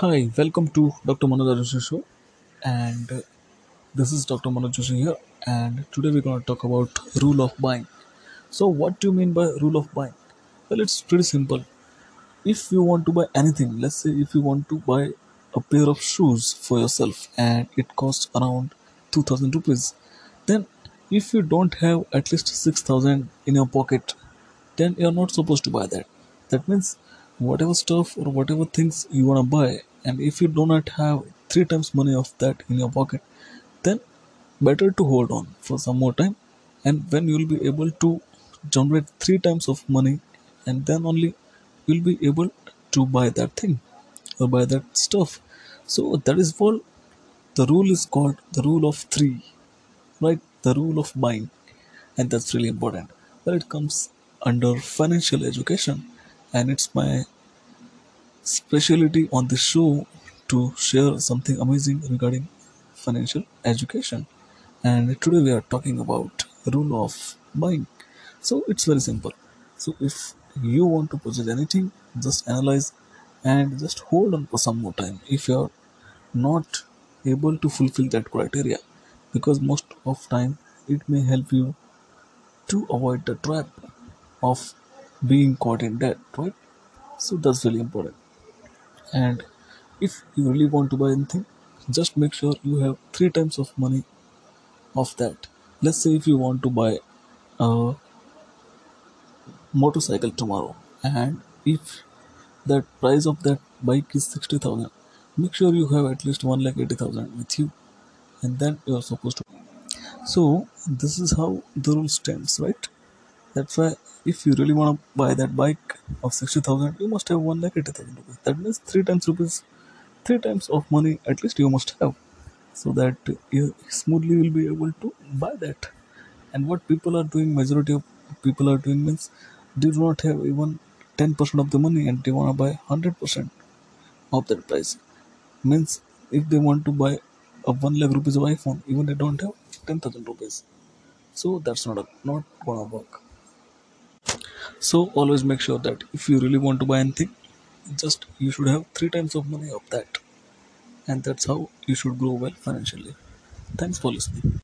Hi, welcome to Dr. Manoj Joshi Show, and uh, this is Dr. Manoj Joshi here, and today we're going to talk about rule of buying. So, what do you mean by rule of buying? Well, it's pretty simple. If you want to buy anything, let's say if you want to buy a pair of shoes for yourself and it costs around 2000 rupees, then if you don't have at least 6000 in your pocket, then you're not supposed to buy that. That means whatever stuff or whatever things you want to buy, and if you do not have three times money of that in your pocket, then better to hold on for some more time. And when you'll be able to generate three times of money, and then only you'll be able to buy that thing or buy that stuff. So that is what the rule is called the rule of three, right? The rule of buying and that's really important. Well, it comes under financial education, and it's my specialty on this show to share something amazing regarding financial education. And today we are talking about rule of buying. So it's very simple. So if you want to purchase anything, just analyze and just hold on for some more time. If you're not able to fulfill that criteria, because most of time it may help you to avoid the trap of being caught in debt, right? So that's really important. And if you really want to buy anything, just make sure you have three times of money of that. Let's say if you want to buy a motorcycle tomorrow, and if that price of that bike is sixty thousand, make sure you have at least one lakh eighty thousand with you, and then you are supposed to. So this is how the rule stands, right? That's why if you really want to buy that bike of 60,000, you must have 1 lakh 80,000 rupees. That means 3 times rupees, 3 times of money at least you must have so that you smoothly will be able to buy that. And what people are doing, majority of people are doing means they do not have even 10% of the money and they want to buy 100% of that price. Means if they want to buy a 1 lakh rupees of iPhone, even they don't have 10,000 rupees. So that's not a, not gonna work. So always make sure that if you really want to buy anything, just you should have three times of money of that. And that's how you should grow well financially. Thanks for listening.